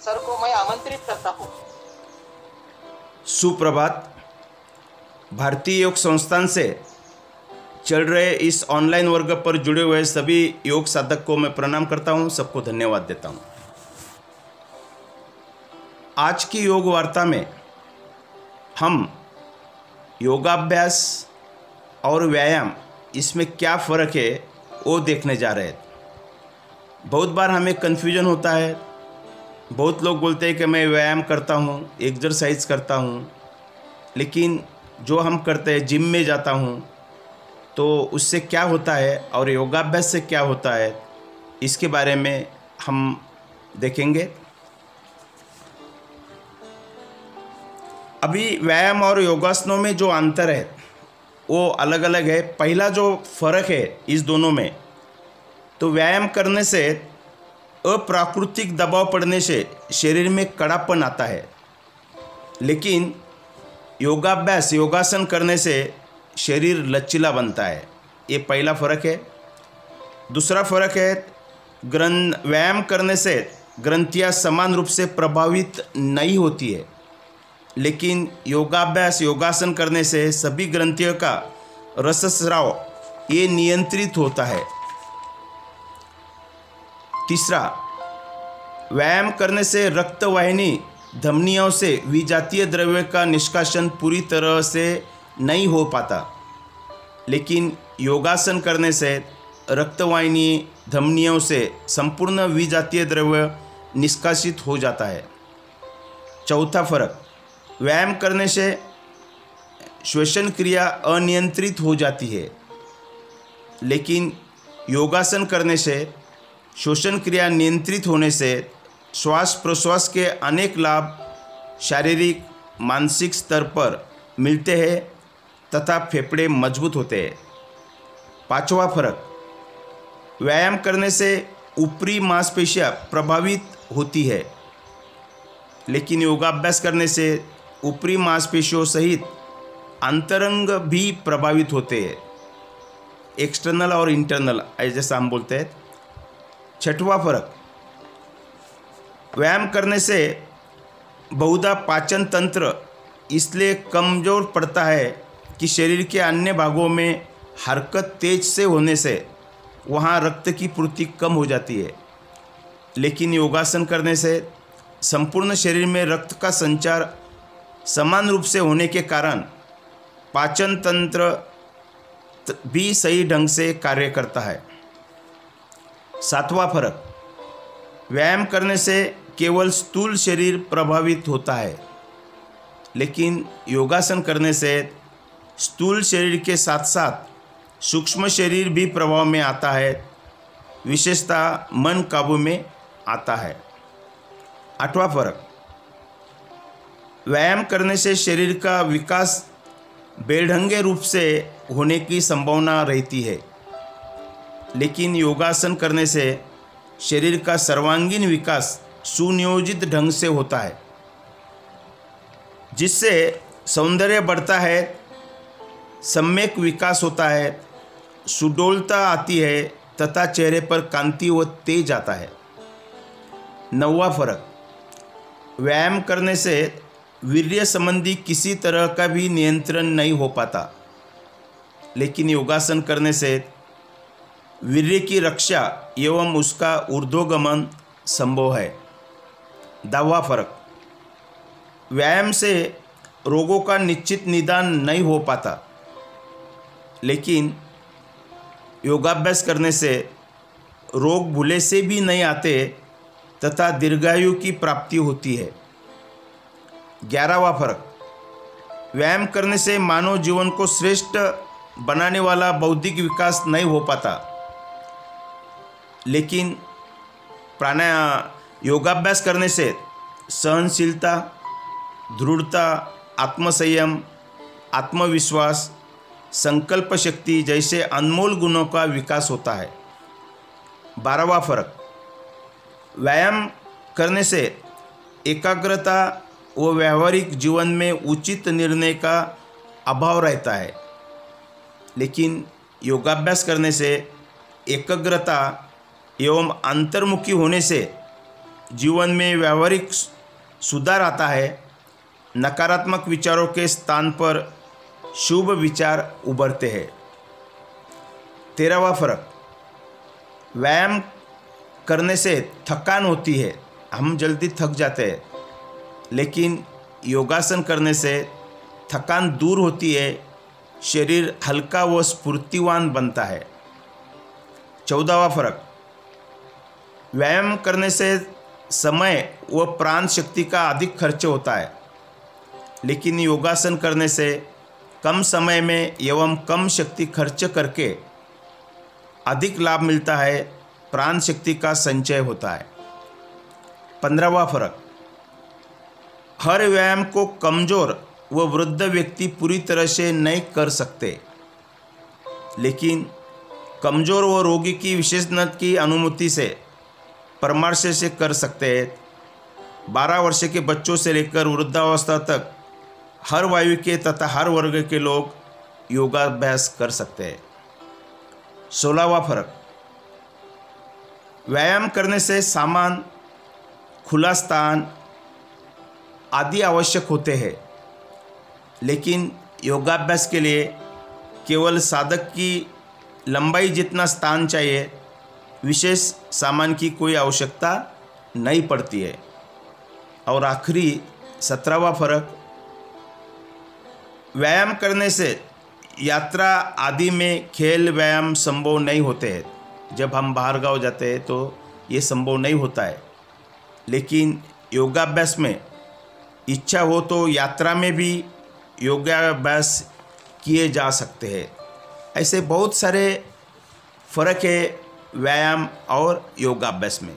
Sir को मैं आमंत्रित करता हूँ। सुप्रभात। भारतीय योग संस्थान से चल रहे इस ऑनलाइन वर्ग पर जुड़े हुए सभी योग साधक को मैं प्रणाम करता हूँ, सबको धन्यवाद देता हूँ। आज की योग वार्ता में हम योगाभ्यास और व्यायाम, इसमें क्या फ़र्क है, वो देखने जा रहे हैं बहुत बार हमें कन्फ्यूज़न होता है। बहुत लोग बोलते हैं कि मैं व्यायाम करता हूँ एक्सरसाइज करता हूँ। लेकिन जो हम करते हैं जिम में जाता हूँ तो उससे क्या होता है और योगाभ्यास से क्या होता है, इसके बारे में हम देखेंगे। अभी व्यायाम और योगासनों में जो अंतर है, वो अलग अलग है। पहला जो फ़र्क है इस दोनों में तो व्यायाम करने से अप्राकृतिक दबाव पड़ने से शरीर में कड़ापन आता है। लेकिन योगाभ्यास, योगासन करने से शरीर लचीला बनता है। ये पहला फ़र्क है। दूसरा फ़र्क है, ग्रंथ, व्यायाम करने से ग्रंथियाँ समान रूप से प्रभावित नहीं होती है। लेकिन योगाभ्यास, योगासन करने से सभी ग्रंथियों का रसस्राव ये नियंत्रित होता है। तीसरा, व्यायाम करने से रक्तवाहिनी धमनियों से विजातीय द्रव्य का निष्कासन पूरी तरह से नहीं हो पाता। लेकिन योगासन करने से रक्तवाहिनी धमनियों से संपूर्ण विजातीय द्रव्य निष्कासित हो जाता है। चौथा फ़र्क, व्यायाम करने से श्वसन क्रिया अनियंत्रित हो जाती है। लेकिन योगासन करने से श्वसन क्रिया नियंत्रित होने से श्वास प्रश्वास के अनेक लाभ शारीरिक, मानसिक स्तर पर मिलते हैं तथा फेफड़े मज़बूत होते हैं। पांचवा फ़र्क, व्यायाम करने से ऊपरी मांसपेशियाँ प्रभावित होती है, लेकिन योगाभ्यास करने से ऊपरी मांसपेशियों सहित अंतरंग भी प्रभावित होते हैं। एक्सटर्नल और इंटरनल जैसा हम बोलते हैं। छठवा फ़र्क। व्यायाम करने से बहुधा पाचन तंत्र इसलिए कमज़ोर पड़ता है कि शरीर के अन्य भागों में हरकत तेज से होने से वहाँ रक्त की पूर्ति कम हो जाती है। लेकिन योगासन करने से संपूर्ण शरीर में रक्त का संचार समान रूप से होने के कारण पाचन तंत्र भी सही ढंग से कार्य करता है। सातवां फ़र्क। व्यायाम करने से केवल स्थूल शरीर प्रभावित होता है, लेकिन योगासन करने से स्थूल शरीर के साथ साथ सूक्ष्म शरीर भी प्रभाव में आता है, विशेषतः मन काबू में आता है। आठवां फ़र्क। व्यायाम करने से शरीर का विकास बेढंगे रूप से होने की संभावना रहती है। लेकिन योगासन करने से शरीर का सर्वांगीण विकास सुनियोजित ढंग से होता है, जिससे सौंदर्य बढ़ता है, सम्यक विकास होता है, सुडोलता आती है तथा चेहरे पर कांति व तेज आता है। नौवा फ़र्क, व्यायाम करने से वीर्य संबंधी किसी तरह का भी नियंत्रण नहीं हो पाता, लेकिन योगासन करने से वीर्य की रक्षा एवं उसका ऊर्ध्वगमन संभव है। दावा फ़र्क। व्यायाम से रोगों का निश्चित निदान नहीं हो पाता। लेकिन योगाभ्यास करने से रोग भूले से भी नहीं आते तथा दीर्घायु की प्राप्ति होती है। ग्यारहवा फ़र्क। व्यायाम करने से मानव जीवन को श्रेष्ठ बनाने वाला बौद्धिक विकास नहीं हो पाता। लेकिन प्राणाया योगाभ्यास करने से सहनशीलता, दृढ़ता, आत्मसंयम, आत्मविश्वास संकल्प शक्ति जैसे अनमोल गुणों का विकास होता है। बारहवा फ़र्क, व्यायाम करने से एकाग्रता वो व्यावहारिक जीवन में उचित निर्णय का अभाव रहता है। लेकिन योगाभ्यास करने से एकाग्रता एवं अंतर्मुखी होने से जीवन में व्यावहारिक सुधार आता है, नकारात्मक विचारों के स्थान पर शुभ विचार उभरते हैं। तेरहवा फ़र्क, व्यायाम करने से थकान होती है। हम जल्दी थक जाते हैं, लेकिन योगासन करने से थकान दूर होती है, शरीर हल्का व स्फूर्तिवान बनता है। चौदहवा फ़र्क व्यायाम करने से समय व प्राण शक्ति का अधिक खर्च होता है। लेकिन योगासन करने से कम समय में एवं कम शक्ति खर्च करके अधिक लाभ मिलता है, प्राण शक्ति का संचय होता है। पंद्रहवा फ़र्क। हर व्यायाम को कमज़ोर व वृद्ध व्यक्ति पूरी तरह से नहीं कर सकते। लेकिन कमज़ोर व रोगी की विशेषज्ञ की अनुमति से परामर्श से कर सकते हैं। बारह वर्ष के बच्चों से लेकर वृद्धावस्था तक हर वायु के तथा हर वर्ग के लोग योगाभ्यास कर सकते हैं। सोलहवा फ़र्क। व्यायाम करने से सामान, खुला स्थान आदि आवश्यक होते हैं। लेकिन योगाभ्यास के लिए केवल साधक की लंबाई जितना स्थान चाहिए विशेष सामान की कोई आवश्यकता नहीं पड़ती है। और आखिरी, सत्रहवा फ़र्क, व्यायाम करने से यात्रा आदि में खेल व्यायाम संभव नहीं होते हैं। जब हम बाहर गाँव जाते हैं तो ये संभव नहीं होता है। लेकिन योगाभ्यास में इच्छा हो तो यात्रा में भी योगाभ्यास किए जा सकते हैं। ऐसे बहुत सारे फ़र्क है व्यायाम और योगाभ्यास में।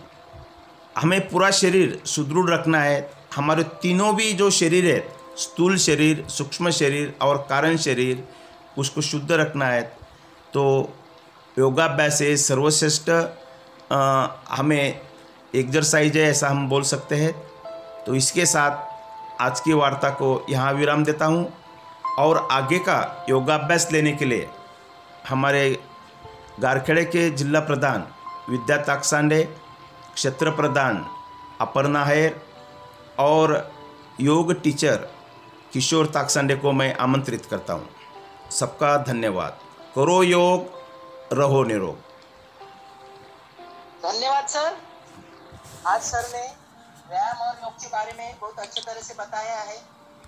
हमें पूरा शरीर सुदृढ़ रखना है। हमारे तीनों भी जो शरीर है, स्थूल शरीर, सूक्ष्म शरीर और कारण शरीर, उसको शुद्ध रखना है। तो योगाभ्यास है सर्वश्रेष्ठ। हमें एक्सरसाइज है ऐसा हम बोल सकते हैं। तो इसके साथ आज की वार्ता को यहाँ विराम देता हूँ। और आगे का योगाभ्यास लेने के लिए हमारे गारखेड़े के जिला प्रधान विद्या ताकसांडे, क्षेत्र प्रधान अपर्णा हेर और योग टीचर किशोर ताकसांडे को मैं आमंत्रित करता हूँ। सबका धन्यवाद। करो योग, रहो निरोग। धन्यवाद, सर। आज सर ने व्यायाम और योग के बारे में बहुत अच्छे तरह से बताया है।